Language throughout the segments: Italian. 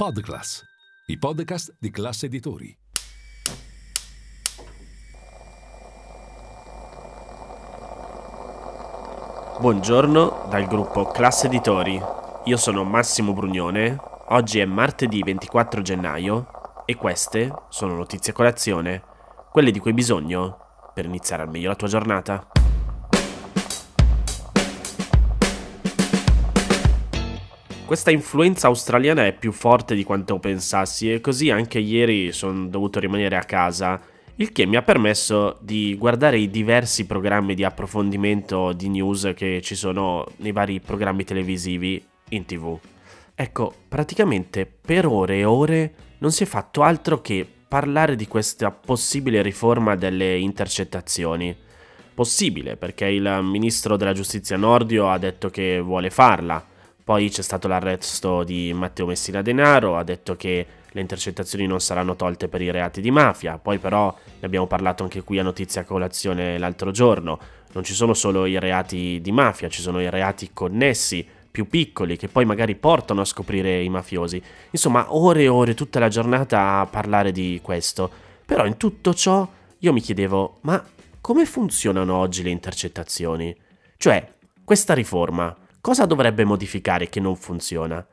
Podclass, i podcast di classe editori. Buongiorno dal gruppo Classe Editori. Io sono Massimo Brugnone. Oggi è martedì 24 gennaio e queste sono notizie colazione, quelle di cui hai bisogno per iniziare al meglio la tua giornata. Questa influenza australiana è più forte di quanto pensassi e così anche ieri sono dovuto rimanere a casa, il che mi ha permesso di guardare i diversi programmi di approfondimento di news che ci sono nei vari programmi televisivi in tv. Ecco, praticamente per ore e ore non si è fatto altro che parlare di questa possibile riforma delle intercettazioni. Possibile perché il ministro della giustizia Nordio ha detto che vuole farla poi c'è stato l'arresto di Matteo Messina Denaro, ha detto che le intercettazioni non saranno tolte per i reati di mafia, poi però ne abbiamo parlato anche qui a notizia colazione l'altro giorno, non ci sono solo i reati di mafia, ci sono i reati connessi, più piccoli, che poi magari portano a scoprire i mafiosi. Insomma, ore e ore, tutta la giornata a parlare di questo. Però in tutto ciò io mi chiedevo, ma come funzionano oggi le intercettazioni? Cioè, questa riforma Cosa dovrebbe modificare che non funziona?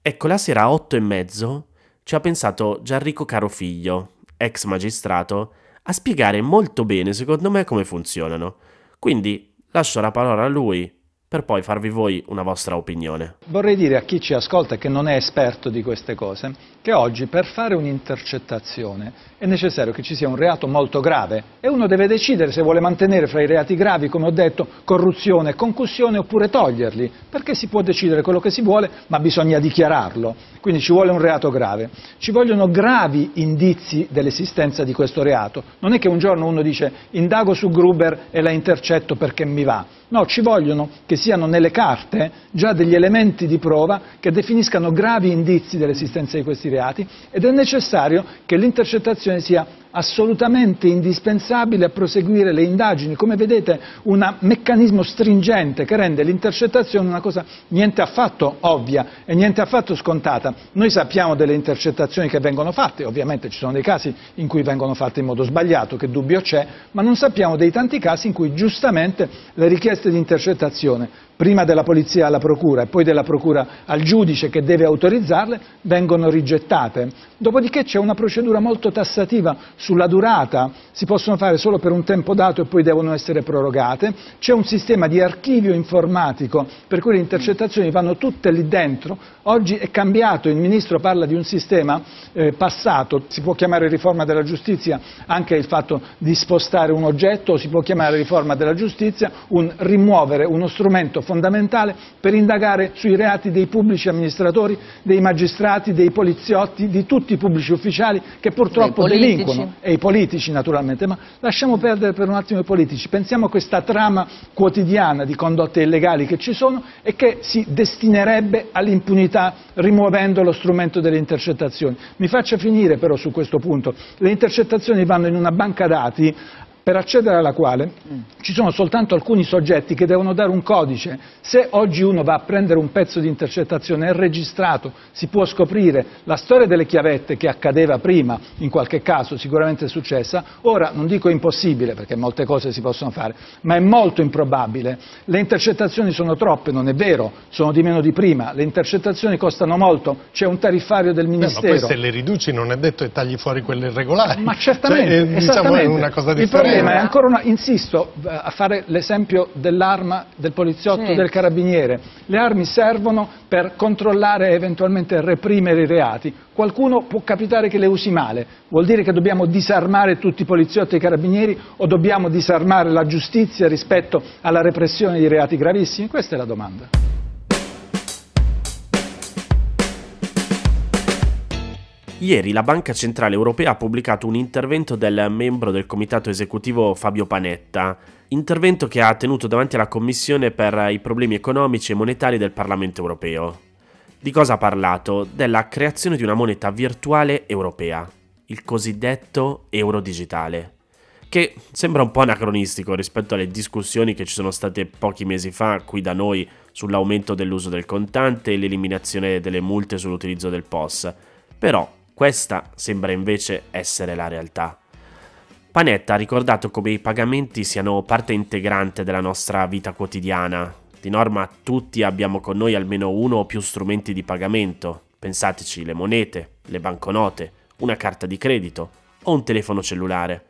Ecco, la sera a otto e mezzo ci ha pensato Gianrico Carofiglio, ex magistrato, a spiegare molto bene, secondo me, come funzionano. Quindi lascio la parola a lui per poi farvi voi una vostra opinione. Vorrei dire a chi ci ascolta che non è esperto di queste cose che oggi per fare un'intercettazione è necessario che ci sia un reato molto grave e uno deve decidere se vuole mantenere fra i reati gravi, come ho detto, corruzione e concussione oppure toglierli, perché si può decidere quello che si vuole ma bisogna dichiararlo, quindi ci vuole un reato grave. Ci vogliono gravi indizi dell'esistenza di questo reato, non è che un giorno uno dice indago su Gruber e la intercetto perché mi va, No, ci vogliono che siano nelle carte già degli elementi di prova che definiscano gravi indizi dell'esistenza di questi reati ed è necessario che l'intercettazione sia assolutamente indispensabile a proseguire le indagini. Come vedete un meccanismo stringente che rende l'intercettazione una cosa niente affatto ovvia e niente affatto scontata. Noi sappiamo delle intercettazioni che vengono fatte, ovviamente ci sono dei casi in cui vengono fatte in modo sbagliato, che dubbio c'è, ma non sappiamo dei tanti casi in cui giustamente le richieste di intercettazione prima della polizia alla procura e poi della procura al giudice che deve autorizzarle, vengono rigettate. Dopodiché c'è una procedura molto tassativa. Sulla durata, si possono fare solo per un tempo dato e poi devono essere prorogate, c'è un sistema di archivio informatico per cui le intercettazioni vanno tutte lì dentro, oggi è cambiato, il Ministro parla di un sistema eh, passato, si può chiamare riforma della giustizia anche il fatto di spostare un oggetto si può chiamare riforma della giustizia un rimuovere uno strumento fondamentale per indagare sui reati dei pubblici amministratori, dei magistrati, dei poliziotti, di tutti i pubblici ufficiali che purtroppo delinquono. E i politici naturalmente, ma lasciamo perdere per un attimo i politici, pensiamo a questa trama quotidiana di condotte illegali che ci sono e che si destinerebbe all'impunità rimuovendo lo strumento delle intercettazioni. Mi faccia finire però su questo punto, le intercettazioni vanno in una banca dati per accedere alla quale mm. ci sono soltanto alcuni soggetti che devono dare un codice. Se oggi uno va a prendere un pezzo di intercettazione, è registrato, si può scoprire la storia delle chiavette che accadeva prima, in qualche caso sicuramente è successa, ora non dico impossibile perché molte cose si possono fare, ma è molto improbabile. Le intercettazioni sono troppe, non è vero, sono di meno di prima, le intercettazioni costano molto, c'è un tariffario del Ministero. Beh, ma poi se le riduci non è detto e tagli fuori quelle irregolari. Ma certamente, cioè, eh, diciamo, è una cosa differente problema è ancora una, insisto a fare l'esempio dell'arma del poliziotto sì. del carabiniere. Le armi servono per controllare e eventualmente reprimere i reati. Qualcuno può capitare che le usi male. Vuol dire che dobbiamo disarmare tutti i poliziotti e i carabinieri o dobbiamo disarmare la giustizia rispetto alla repressione di reati gravissimi? Questa è la domanda. Ieri la Banca Centrale Europea ha pubblicato un intervento del membro del comitato esecutivo Fabio Panetta, intervento che ha tenuto davanti alla Commissione per i problemi economici e monetari del Parlamento Europeo. Di cosa ha parlato? Della creazione di una moneta virtuale europea, il cosiddetto euro digitale, che sembra un po' anacronistico rispetto alle discussioni che ci sono state pochi mesi fa qui da noi sull'aumento dell'uso del contante e l'eliminazione delle multe sull'utilizzo del POS. Però questa sembra invece essere la realtà. Panetta ha ricordato come i pagamenti siano parte integrante della nostra vita quotidiana. Di norma tutti abbiamo con noi almeno uno o più strumenti di pagamento. Pensateci, le monete, le banconote, una carta di credito o un telefono cellulare.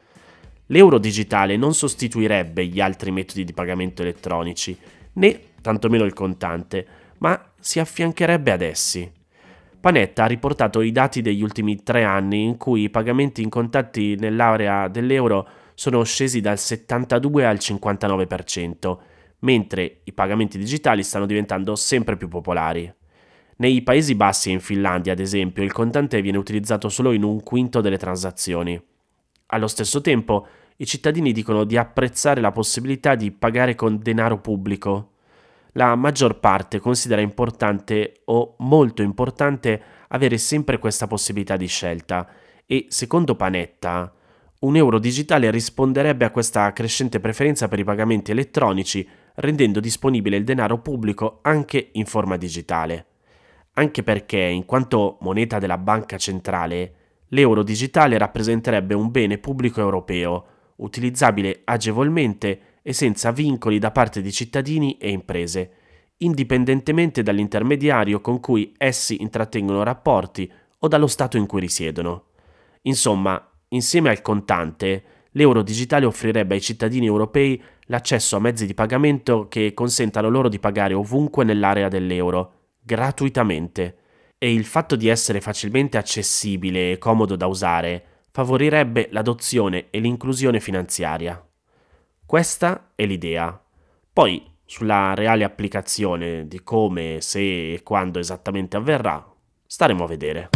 L'euro digitale non sostituirebbe gli altri metodi di pagamento elettronici, né tantomeno il contante, ma si affiancherebbe ad essi. Panetta ha riportato i dati degli ultimi tre anni in cui i pagamenti in contatti nell'area dell'euro sono scesi dal 72 al 59%, mentre i pagamenti digitali stanno diventando sempre più popolari. Nei Paesi Bassi e in Finlandia, ad esempio, il contante viene utilizzato solo in un quinto delle transazioni. Allo stesso tempo, i cittadini dicono di apprezzare la possibilità di pagare con denaro pubblico. La maggior parte considera importante o molto importante avere sempre questa possibilità di scelta e, secondo Panetta, un euro digitale risponderebbe a questa crescente preferenza per i pagamenti elettronici, rendendo disponibile il denaro pubblico anche in forma digitale. Anche perché, in quanto moneta della banca centrale, l'euro digitale rappresenterebbe un bene pubblico europeo, utilizzabile agevolmente e senza vincoli da parte di cittadini e imprese, indipendentemente dall'intermediario con cui essi intrattengono rapporti o dallo Stato in cui risiedono. Insomma, insieme al contante, l'euro digitale offrirebbe ai cittadini europei l'accesso a mezzi di pagamento che consentano loro di pagare ovunque nell'area dell'euro, gratuitamente. E il fatto di essere facilmente accessibile e comodo da usare favorirebbe l'adozione e l'inclusione finanziaria. Questa è l'idea. Poi, sulla reale applicazione di come, se e quando esattamente avverrà, staremo a vedere.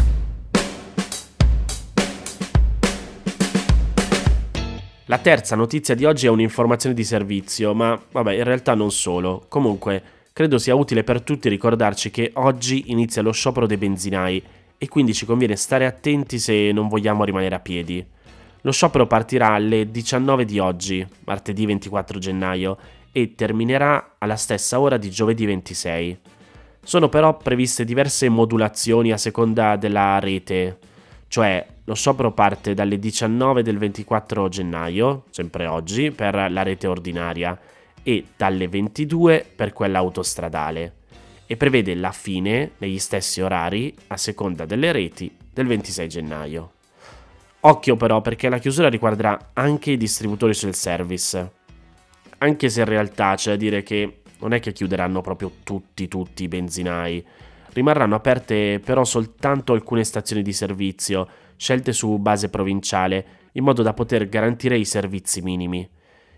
La terza notizia di oggi è un'informazione di servizio, ma vabbè, in realtà non solo. Comunque, credo sia utile per tutti ricordarci che oggi inizia lo sciopero dei benzinai e quindi ci conviene stare attenti se non vogliamo rimanere a piedi. Lo sciopero partirà alle 19 di oggi, martedì 24 gennaio, e terminerà alla stessa ora di giovedì 26. Sono però previste diverse modulazioni a seconda della rete, cioè lo sciopero parte dalle 19 del 24 gennaio, sempre oggi, per la rete ordinaria e dalle 22 per quella autostradale e prevede la fine negli stessi orari a seconda delle reti del 26 gennaio. Occhio però perché la chiusura riguarderà anche i distributori sul service, anche se in realtà c'è da dire che non è che chiuderanno proprio tutti tutti i benzinai, rimarranno aperte però soltanto alcune stazioni di servizio scelte su base provinciale in modo da poter garantire i servizi minimi.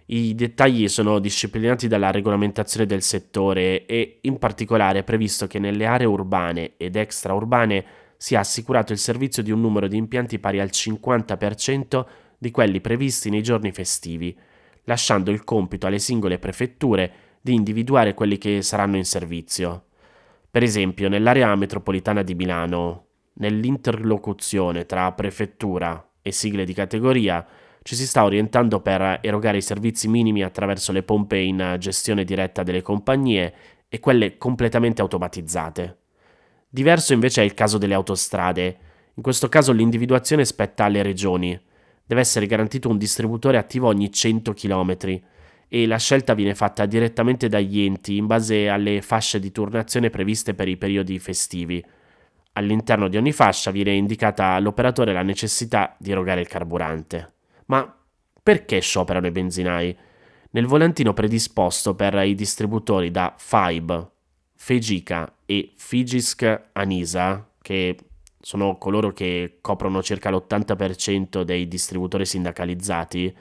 I dettagli sono disciplinati dalla regolamentazione del settore e in particolare è previsto che nelle aree urbane ed extraurbane sia assicurato il servizio di un numero di impianti pari al 50% di quelli previsti nei giorni festivi, lasciando il compito alle singole prefetture di individuare quelli che saranno in servizio. Per esempio, nell'area metropolitana di Milano, nell'interlocuzione tra prefettura e sigle di categoria, ci si sta orientando per erogare i servizi minimi attraverso le pompe in gestione diretta delle compagnie e quelle completamente automatizzate. Diverso invece è il caso delle autostrade. In questo caso l'individuazione spetta alle regioni. Deve essere garantito un distributore attivo ogni 100 km e la scelta viene fatta direttamente dagli enti in base alle fasce di turnazione previste per i periodi festivi. All'interno di ogni fascia viene indicata all'operatore la necessità di erogare il carburante. Ma perché scioperano i benzinai? Nel volantino predisposto per i distributori da FIBE, Fegica e Figisk Anisa, che sono coloro che coprono circa l'80% dei distributori sindacalizzati,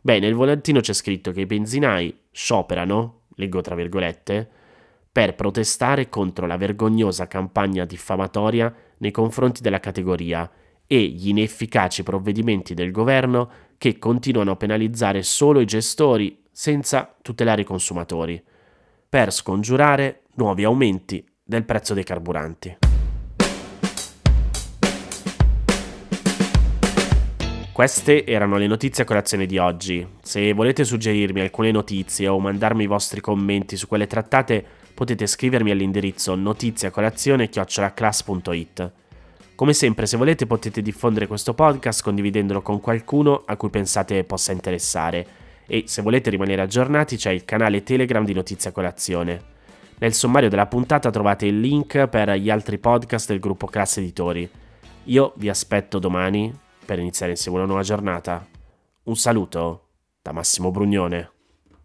beh, nel volantino c'è scritto che i benzinai scioperano, leggo tra virgolette, per protestare contro la vergognosa campagna diffamatoria nei confronti della categoria e gli inefficaci provvedimenti del governo che continuano a penalizzare solo i gestori senza tutelare i consumatori, per scongiurare nuovi aumenti del prezzo dei carburanti. Queste erano le notizie a colazione di oggi. Se volete suggerirmi alcune notizie o mandarmi i vostri commenti su quelle trattate, potete scrivermi all'indirizzo notiziacolazione.it. Come sempre, se volete potete diffondere questo podcast condividendolo con qualcuno a cui pensate possa interessare. E se volete rimanere aggiornati c'è il canale Telegram di Notizia Colazione. Nel sommario della puntata trovate il link per gli altri podcast del gruppo Classe Editori. Io vi aspetto domani per iniziare insieme una nuova giornata. Un saluto da Massimo Brugnone.